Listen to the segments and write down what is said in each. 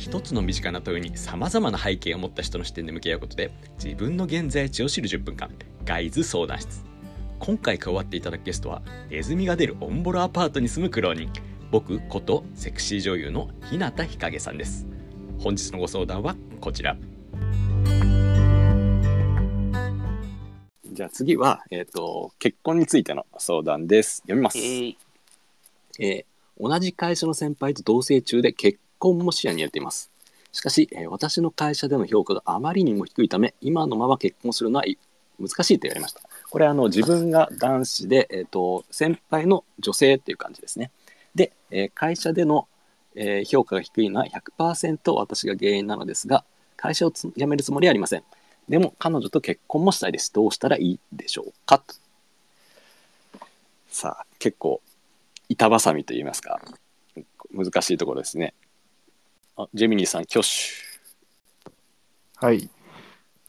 一つの身近な問いにさまざまな背景を持った人の視点で向き合うことで自分の現在地を知る10分間ガイズ相談室。今回加わっていただくゲストはネズミが出るオンボロアパートに住む苦労人僕ことセクシー女優の日向日陰さんです。本日のご相談はこちら。じゃあ次は、えーと、結婚についての相談です。読みます、えー、えー、同じ会社の先輩と同棲中で結婚も視野に入れています。しかし、え、私の会社での評価があまりにも低いため今のまま結婚するのは難しいと言われました。これあの自分が男子で、えーと、先輩の女性っていう感じですね。で、えー、会社での、えー、評価が低いのは100%私が原因なのですが会社を辞めるつもりはありません。でも彼女と結婚もしたいです。どうしたらいいでしょうか？さあ結構板挟みと言いますか難しいところですね。あジェミニーさん挙手。はい。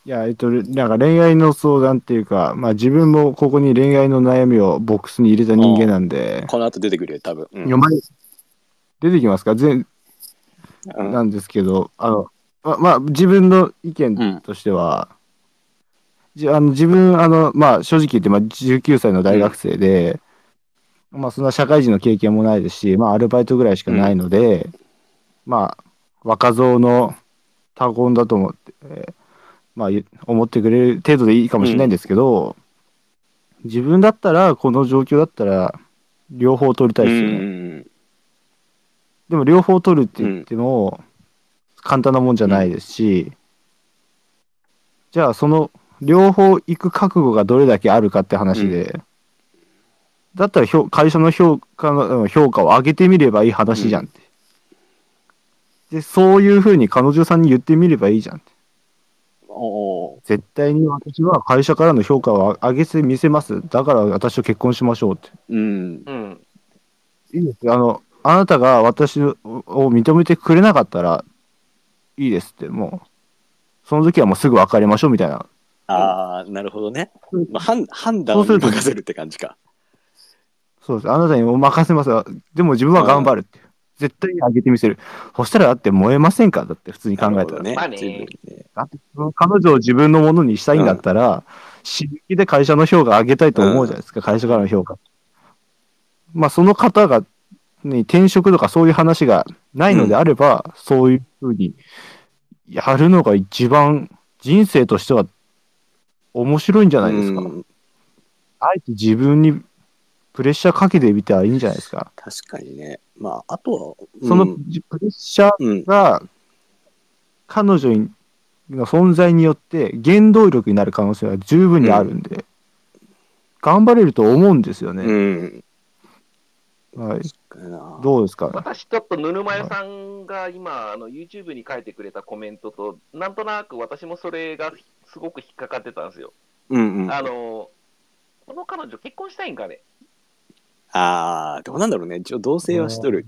いやえっとなんか恋愛の相談っていうかまあ自分もここに恋愛の悩みをボックスに入れた人間なんで。この後出てくるよ多分、うん、出てきますか？全、うん、なんですけどあのままあ自分の意見としては、うん、あの自分あのまあ正直言って、まあ、19歳の大学生で、まあそんな社会人の経験もないですし、まあアルバイトぐらいしかないので、うん、まあ若造の他言だと思って、えー、まあ思ってくれる程度でいいかもしれないんですけど、うん、自分だったらこの状況だったら両方取りたいですよね。うん、でも両方取るって言っても簡単なもんじゃないですし、じゃあその両方行く覚悟がどれだけあるかって話で、だったら会社の評価の評価を上げてみればいい話じゃんって。うん、で、そういうふうに彼女さんに言ってみればいいじゃんって。絶対に私は会社からの評価を上げてみせます。だから私と結婚しましょうって。うん。いいですあの、あなたが私を認めてくれなかったらいいですって、もう、その時はもうすぐ別れましょうみたいな。ああ、なるほどね。まあ、判判断を任せるって感じか。そうです。あなたにも任せますでも自分は頑張るって。絶対に上げてみせる。そしたらだって燃えませんかだって普通に考えたら。ね。まあね。だって彼女を自分のものにしたいんだったら、刺激で会社の評価上げたいと思うじゃないですか、うん、会社からの評価。まあその方が、ね、転職とかそういう話がないのであれば、うん、そういうふうにやるのが一番人生としては面白いんじゃないですか。うん、あえて自分にプレッシャーかけてみたらいいんじゃないですか。確かにね。まあ、あとは、うん、そのプレッシャーが、彼女の存在によって原動力になる可能性は十分にあるんで、うん、頑張れると思うんですよね。うん、はい。どうですか？私ちょっとぬるま湯さんが今あの YouTube に書いてくれたコメントとなんとなく私もそれがすごく引っかかってたんですよ。うんうん、あのこの彼女結婚したいんかね？ああ、どうなんだろうね。一応同棲はしとる、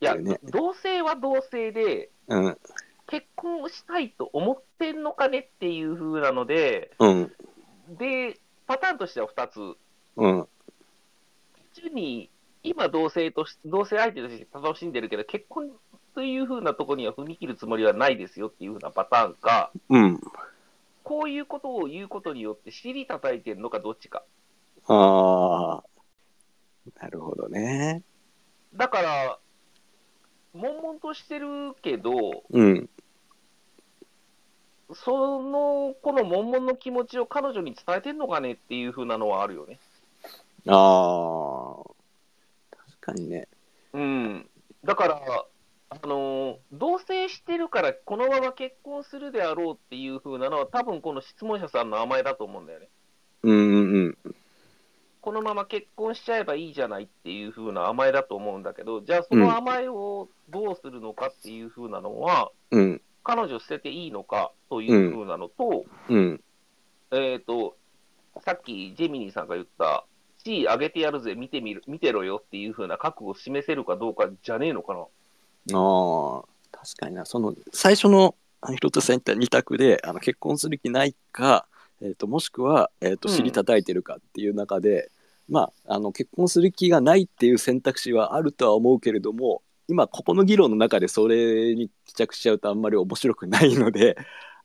いや、同棲は同棲で、うん、結婚したいと思ってんのかねっていうふうなので、うん、で、パターンとしては2つ。うん。に、今同棲とし、同棲相手として楽しんでるけど、結婚というふうなところには踏み切るつもりはないですよっていうふうなパターンか、うん。こういうことを言うことによって尻叩いてるのかどっちか。ああ。なるほどね。だから、悶々としてるけど、うん。その、この悶々の気持ちを彼女に伝えてんのかねっていうふうなのはあるよね。ああ。確かにね。うん。だから、あの同棲してるからこのまま結婚するであろうっていうふうなのは多分この質問者さんの甘えだと思うんだよね。うんうんうん。このまま結婚しちゃえばいいじゃないっていう風な甘えだと思うんだけど、じゃあその甘えをどうするのかっていう風なのは、うん、彼女捨てていいのかという風なのと、うん、えっ、ー、と、さっきジェミニーさんが言った、地位上げてやるぜ、見てみる、見てろよっていう風な覚悟を示せるかどうかじゃねえのかな。ああ、確かにな。その、最初の、ひろとさん言った2択で、あの結婚する気ないか、えーと、もしくは、えーと、尻叩いてるかっていう中で、うん、まあ、あの結婚する気がないっていう選択肢はあるとは思うけれども今ここの議論の中でそれに帰着しちゃうとあんまり面白くないので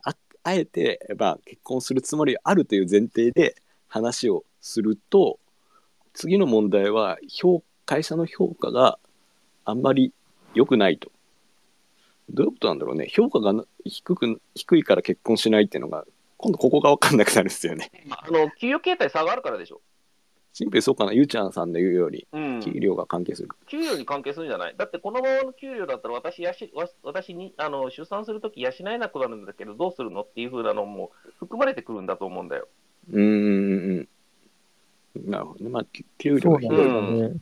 ああえて、まあ、結婚するつもりあるという前提で話をすると次の問題は評会社の評価があんまり良くないと。どういうことなんだろうね評価が低く低いから結婚しないっていうのが今度ここが分かんなくなるんですよね。あの給与形態差があるからでしょ。シンそうかな、ゆうちゃんさんの言うより、給料が関係する。給料に関係するんじゃない？だってこのままの給料だったら私やし、私にあの出産するとき養えなくなるんだけど、どうするのっていうふうなのも含まれてくるんだと思うんだよ。うんうんなるほどね。まあ、給料が低い。ね、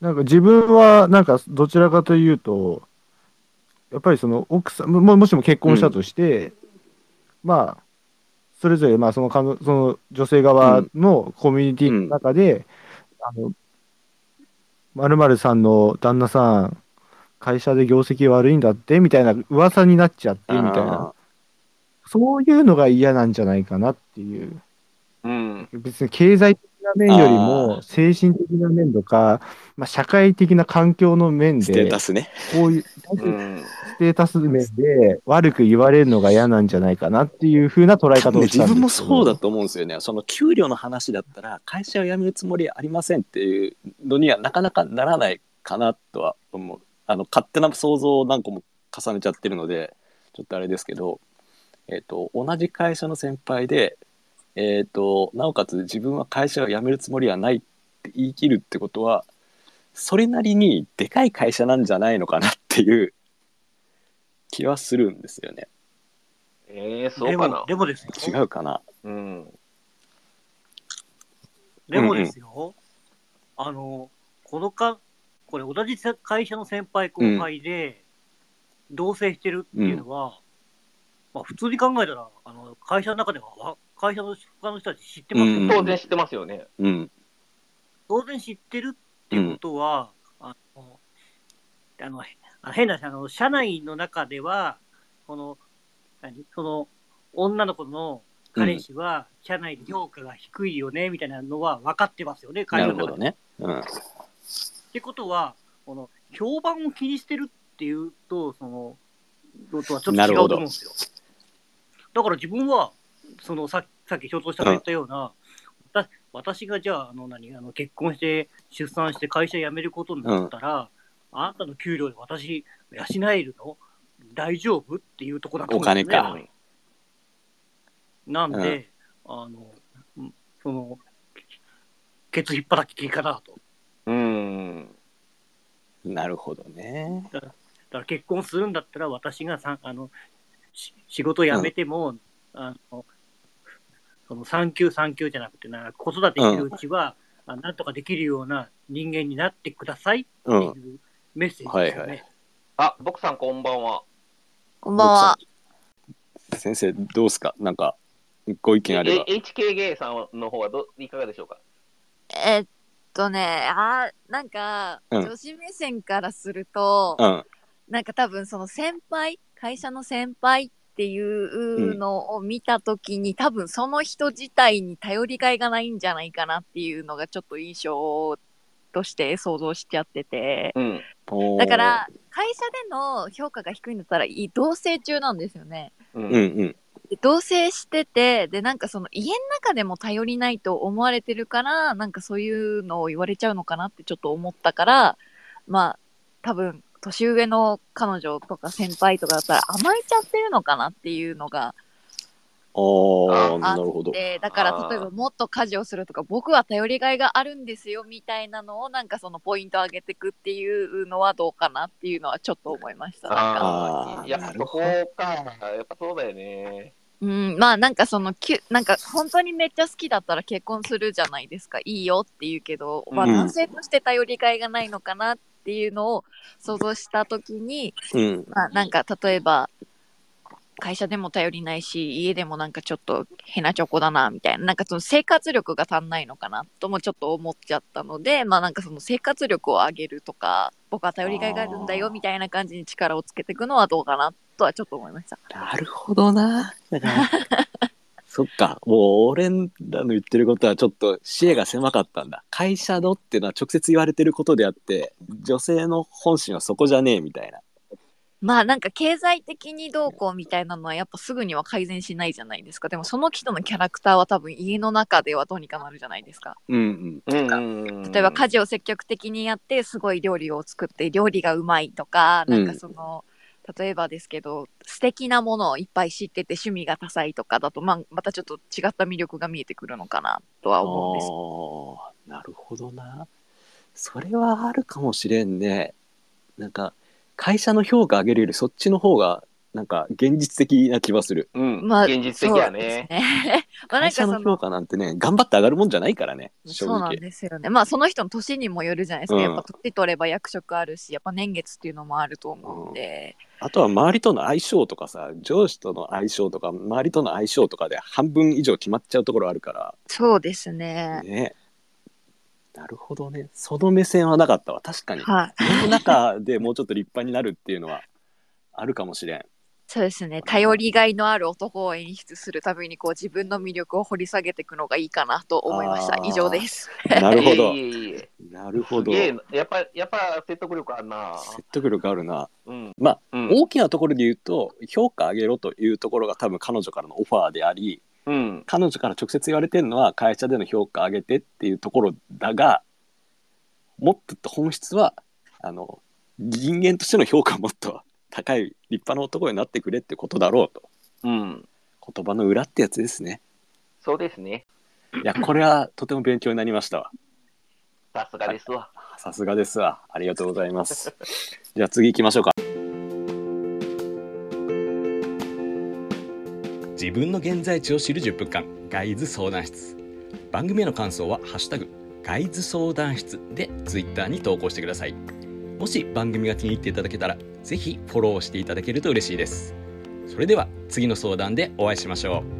なんか自分は、なんかどちらかというと、やっぱりその奥さん、ももしも結婚したとして、うん、まあ、それぞれ、まあ、そのかのその女性側のコミュニティの中で、うん、あの、まるさんの旦那さん、会社で業績悪いんだってみたいな噂になっちゃってみたいな、そういうのが嫌なんじゃないかなっていう。うん、別に経済な面よりも精神的な面とか、まあ、社会的な環境の面で、ね。こういう、ステータス面で悪く言われるのが嫌なんじゃないかなっていうふうな捉え方をしたんです、自分もそうだと思うんですよね。その給料の話だったら、会社を辞めるつもりありませんっていうのにはなかなかならないかなとは思う。あの、勝手な想像を何個も重ねちゃってるので、ちょっとあれですけど、えっ、ー、と、同じ会社の先輩で、えーと、なおかつ自分は会社を辞めるつもりはないって言い切るってことはそれなりにでかい会社なんじゃないのかなっていう気はするんですよね。えー、そうかなでもですよ。違うかな。うん。でもですよ、うんうん、あの、このか、これ同じ会社の先輩後輩で同棲してるっていうのは、うん、まあ普通に考えたら、あの会社の中では会社の他の人たち知ってますよね、当然知ってますよね。うん。当然知ってるっていうことは、あの変なあの、社内の中では、この、何その、女の子の彼氏は、社内で評価が低いよね、みたいなのは分かってますよね、会社の中で。なるほどね。うん。ってことは、この、評判を気にしてるっていうと、その、のとはちょっと違うと思うんですよ。だから自分は、そのささっき共闘したが言ったような、うん、私がじゃああの何あの結婚して出産して会社辞めることになったら、うん、あなたの給料で私養えるの？大丈夫？っていうとこだと思うんですね。お金か。なんで、うん、あの、その、ケツ引っ張きかなと。うん。なるほどね。だから結婚するんだったら私がさあの仕事辞めても、あのその産休産休じゃなくてな、子育てしてるうちは、うん、なんとかできるような人間になってくださいっていうメッセージですね。うんはいはい、あ、僕さんこんばんは。こんばんは。先生、どうですか？なんか、ご意見あれば。HKG さんの方はどいかがでしょうか？えっとね、あなんか、うん、女子目線からすると、うん、なんか多分その先輩、会社の先輩っていうのを見たときに、うん、多分その人自体に頼りがいがないんじゃないかなっていうのがちょっと印象として想像しちゃってて、うん、だから会社での評価が低いんだったら同棲中なんですよね。うん。うん同棲しててでなんかその家の中でも頼りないと思われてるからなんかそういうのを言われちゃうのかなってちょっと思ったからまあ多分年上の彼女とか先輩とかだったら甘えちゃってるのかなっていうのがああなるほど。だから例えばもっと家事をするとか僕は頼りがいがあるんですよみたいなのをなんかそのポイント上げていくっていうのはどうかなっていうのはちょっと思いました。ああやっぱそうかやっぱそうだよね。うん、まあなんかそのきなんか本当にめっちゃ好きだったら結婚するじゃないですか。いいよって言うけど、まあ、男性として頼りがいがないのかなっっていうのを想像した時に、うん、まあ、なんか例えば会社でも頼りないし家でもなんかちょっとへなちょこだなみたいななんかその生活力が足んないのかなともちょっと思っちゃったのでまあなんかその生活力を上げるとか僕は頼りがいがあるんだよみたいな感じに力をつけていくのはどうかなとはちょっと思いましたなるほどなだから そっか。もう俺らの言ってることはちょっと視野が狭かったんだ。会社のっていうのは直接言われてることであって、女性の本心はそこじゃねえみたいな。まあなんか経済的にどうこうみたいなのはやっぱすぐには改善しないじゃないですか。でもその人のキャラクターは多分家の中ではどうにかなるじゃないですか。うんうん。例えば家事を積極的にやってすごい料理を作って料理がうまいとか、なんかその、うん、例えばですけど素敵なものをいっぱい知ってて趣味が多彩とかだと、まあ、またちょっと違った魅力が見えてくるのかなとは思うんです。なるほどな。それはあるかもしれんね。なんか会社の評価上げるよりそっちの方がなんか現実的な気はする。うん、まあ、現実的やね。ね まあ会社の評価なんてね、頑張って上がるもんじゃないからね、そうなんですよね。まあ、その人の年にもよるじゃないですか。うん、やっぱ年取れば役職あるし、やっぱ年月っていうのもあると思うんで。うん、あとは周りとの相性とかさ、上司との相性とか、周りとの相性とかで半分以上決まっちゃうところあるから。そうですね。ね。なるほどね。その目線はなかったわ。確かに。はい。世の中でもうちょっと立派になるっていうのはあるかもしれん。そうですね。頼りがいのある男を演出するために、こう自分の魅力を掘り下げていくのがいいかなと思いました。以上です。なるほど。なるほど。やっぱ、やっぱ説得力あるな。説得力あるな。うん、まあ、うん、大きなところで言うと、評価上げろというところが多分彼女からのオファーであり、うん、彼女から直接言われてるのは会社での評価上げてっていうところだがもっと本質はあの人間としての評価をもっと高い立派な男になってくれってことだろうと、うん、言葉の裏ってやつですね。そうですね。いやこれはとても勉強になりましたわ。さすがですわ。さすがですわ。ありがとうございます。じゃあ次行きましょうか自分の現在地を知る10分間ガイズ相談室。番組への感想は「ハッシュタグガイズ相談室」で Twitter に投稿してください。もし番組が気に入っていただけたら是非フォローしていただけると嬉しいです。それでは次の相談でお会いしましょう。